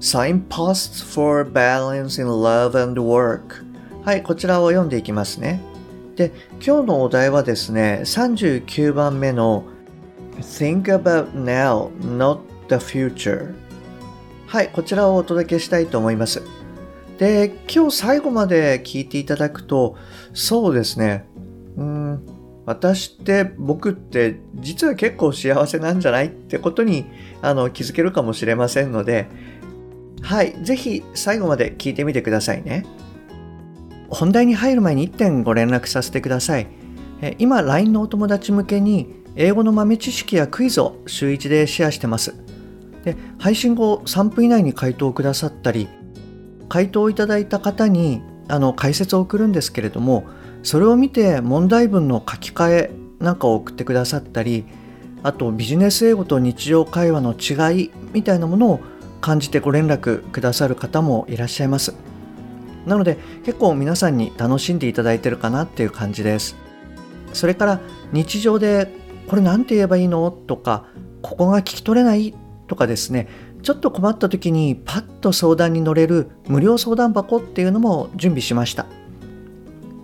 Signposts for Balance in Love and Work. はいこちらを読んでいきますね。で今日のお題はですね39番目の Think about now, not the future. はいこちらをお届けしたいと思います。で今日最後まで聞いていただくとそうですね。うん私って僕って実は結構幸せなんじゃないってことにあの気づけるかもしれませんのではい、ぜひ最後まで聞いてみてくださいね。本題に入る前に1点ご連絡させてください。今、LINE のお友達向けに英語の豆知識やクイズを週1でシェアしてます。で配信後3分以内に回答くださったり、回答をいただいた方にあの解説を送るんですけれども、それを見て問題文の書き換えなんかを送ってくださったり、あとビジネス英語と日常会話の違いみたいなものを感じてご連絡くださる方もいらっしゃいます。なので結構皆さんに楽しんでいただいてるかなっていう感じです。それから日常でこれ何て言えばいいのとかここが聞き取れないとかですね。ちょっと困った時にパッと相談に乗れる無料相談箱っていうのも準備しました。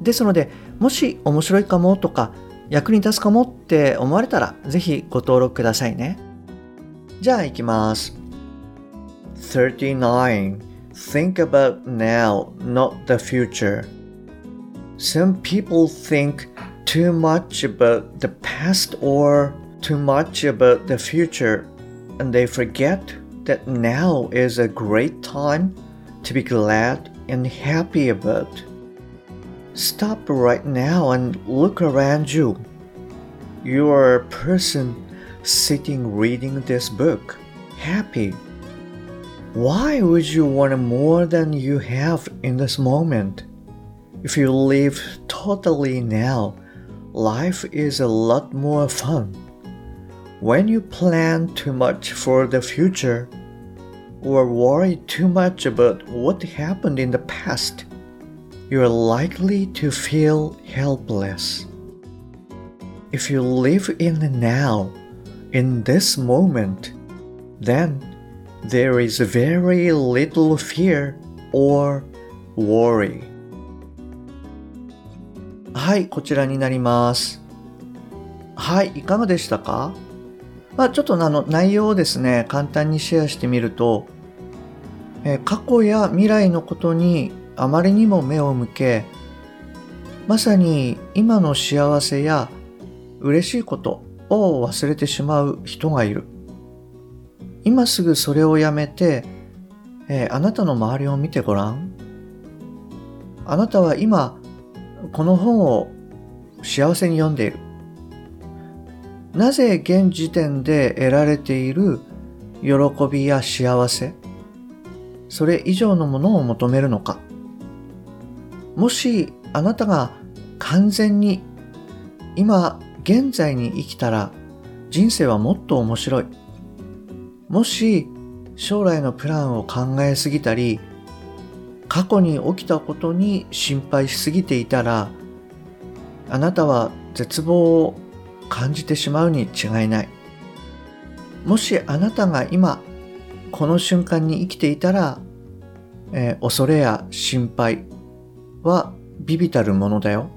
ですのでもし面白いかもとか役に立つかもって思われたら是非ご登録くださいね。じゃあ行きます。39. Think about now, not the future. Some people think too much about the past or too much about the future, and they forget that now is a great time to be glad and happy about. Stop right now and look around you. You are a person sitting reading this book, happy why would you want more than you have in this moment? If you live totally now, life is a lot more fun. When you plan too much for the future or worry too much about what happened in the past, you are likely to feel helpless. If you live in the now, in this moment, then there is very little fear or worry. はい、こちらになります。はい、いかがでしたか？まあ、ちょっとあの内容をですね、簡単にシェアしてみると、え過去や未来のことにあまりにも目を向け、まさに今の幸せや嬉しいことを忘れてしまう人がいる。今すぐそれをやめて、えー、あなたの周りを見てごらん。あなたは今、この本を幸せに読んでいる。なぜ現時点で得られている喜びや幸せ、それ以上のものを求めるのか。もしあなたが完全に今現在に生きたら人生はもっと面白い。もし将来のプランを考えすぎたり過去に起きたことに心配しすぎていたらあなたは絶望を感じてしまうに違いない。もしあなたが今この瞬間に生きていたら、えー、恐れや心配はビビたるものだよ。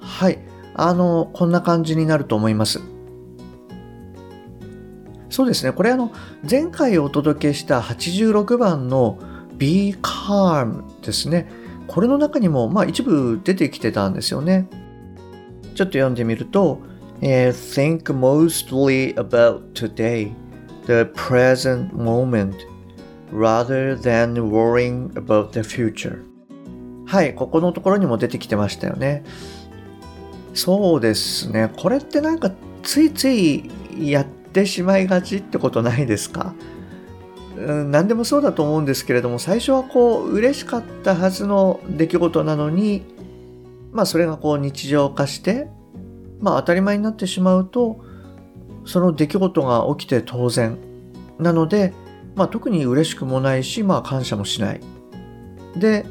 はい。あのこんな感じになると思います。そうですね。これあの、前回お届けした86番の Be Calm ですね。これの中にも、まあ一部出てきてたんですよね。ちょっと読んでみると、え Think mostly about today, the present moment, rather than worrying about the future. はい、ここのところにも出てきてましたよね。そうですね。これってなんかついついやってってしまいがちってことないですか？うん何でもそうだと思うんですけれども最初はこう嬉しかったはずの出来事なのにまあそれがこう日常化してまあ当たり前になってしまうとその出来事が起きて当然なので、まあ、特に嬉しくもないし、まあ、感謝もしない。で、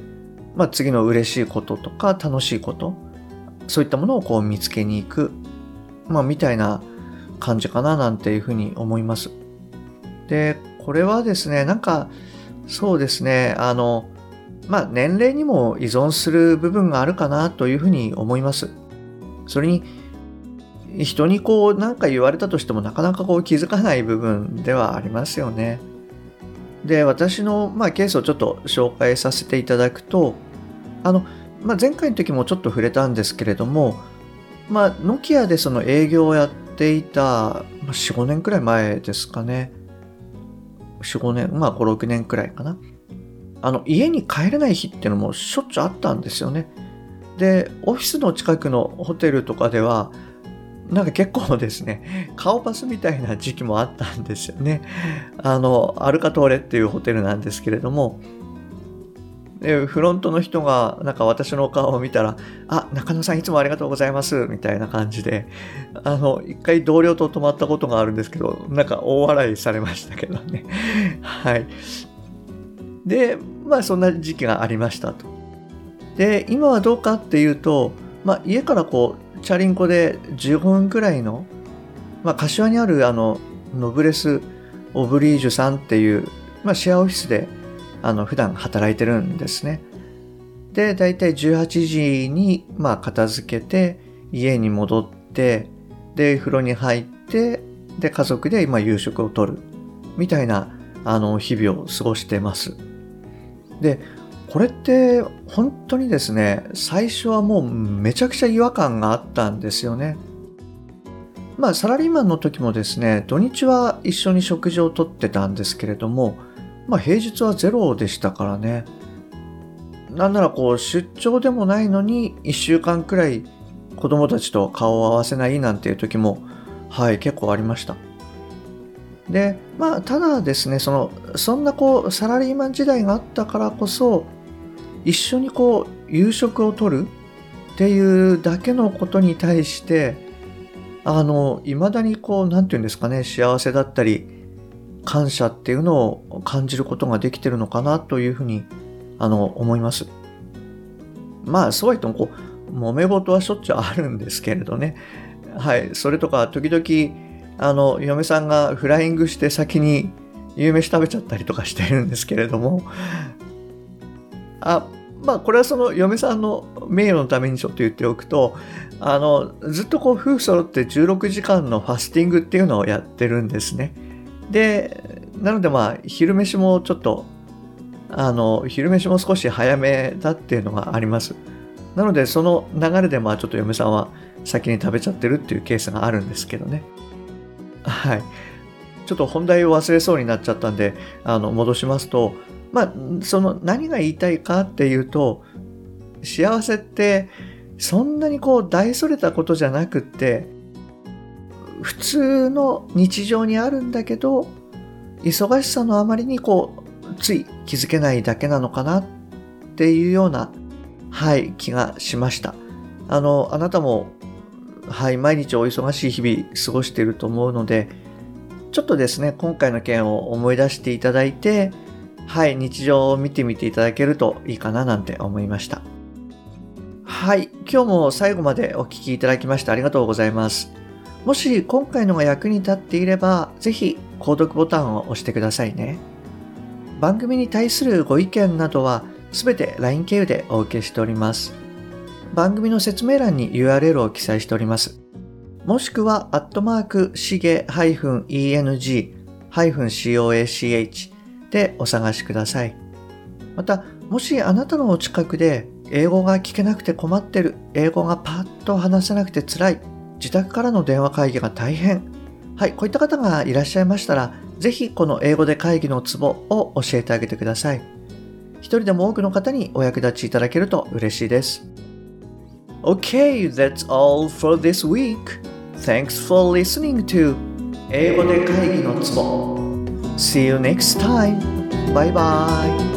まあ、次の嬉しいこととか楽しいことそういったものをこう見つけに行く、まあ、みたいな感じかななんていうふうに思いますでこれはですねなんかそうですねあのまあ年齢にも依存する部分があるかなというふうに思いますそれに人にこう何か言われたとしてもなかなかこう気づかない部分ではありますよね。で私の、まあ、ケースをちょっと紹介させていただくとあの、まあ、前回の時もちょっと触れたんですけれども、まあ、ノキアでその営業をやっていた、45年くらい前ですかね。45年まあ56年くらいかな。あの家に帰れない日っていうのもしょっちゅうあったんですよね。でオフィスの近くのホテルとかではなんか結構ですね、顔パスみたいな時期もあったんですよね。あの、アルカトーレっていうホテルなんですけれども、でフロントの人がなんか私の顔を見たら、あ、中野さんいつもありがとうございます、みたいな感じで、あの、一回同僚と泊まったことがあるんですけど、なんか大笑いされましたけどね。はい。で、まあそんな時期がありましたと。で、今はどうかっていうと、まあ家からこうチャリンコで15分くらいの、まあ、柏にあるあのノブレス・オブリージュさんっていう、まあ、シェアオフィスであの普段働いてるんですね。で、だいたい18時に、まあ、片付けて、家に戻って、で、風呂に入って、で、家族で今夕食をとる。みたいな、あの、日々を過ごしてます。で、これって本当にですね最初はもうめちゃくちゃ違和感があったんですよねまあサラリーマンの時もですね土日は一緒に食事をとってたんですけれどもまあ平日はゼロでしたからね。なんならこう出張でもないのに1週間くらい子供たちと顔を合わせないなんていう時もはい結構ありました。でまあただですねそのそんなこうサラリーマン時代があったからこそ一緒にこう夕食をとるっていうだけのことに対してあの未だにこう何て言うんですかね幸せだったり感謝っていうのを感じることができてるのかなというふうにあの思います。まあそうは言ってもこう揉め事はしょっちゅうあるんですけれどね。はい。それとか時々あの嫁さんがフライングして先に夕飯食べちゃったりとかしてるんですけれども。あまあこれはその嫁さんの名誉のためにちょっと言っておくとあのずっとこう夫婦揃って16時間のファスティングっていうのをやってるんですね。でなのでまあ昼飯もちょっとあの昼飯も少し早めだっていうのがあります。なのでその流れでまあちょっと嫁さんは先に食べちゃってるっていうケースがあるんですけどね。はい。ちょっと本題を忘れそうになっちゃったんであの戻しますとまあ、その何が言いたいかっていうと、幸せってそんなにこう大それたことじゃなくって、普通の日常にあるんだけど、忙しさのあまりにこう、つい気づけないだけなのかなっていうような、はい、気がしました。あの、あなたも、はい、毎日お忙しい日々過ごしていると思うので、ちょっとですね、今回の件を思い出していただいて、はい、日常を見てみていただけるといいかななんて思いました。はい、今日も最後までお聴きいただきましてありがとうございます。もし今回のが役に立っていれば、ぜひ購読ボタンを押してくださいね。番組に対するご意見などはすべて LINE 経由でお受けしております。番組の説明欄に URL を記載しております。もしくは、アットマーク、しげ -eng-coach でお探しください。また、もしあなたのお近くで英語が聞けなくて困ってる、英語がパッと話せなくて辛い、自宅からの電話会議が大変、はい、こういった方がいらっしゃいましたら、ぜひこの英語で会議のツボを教えてあげてください。一人でも多くの方にお役立ちいただけると嬉しいです。Okay, that's all for this week. Thanks for listening to 英語で会議のツボ See you next time. Bye bye.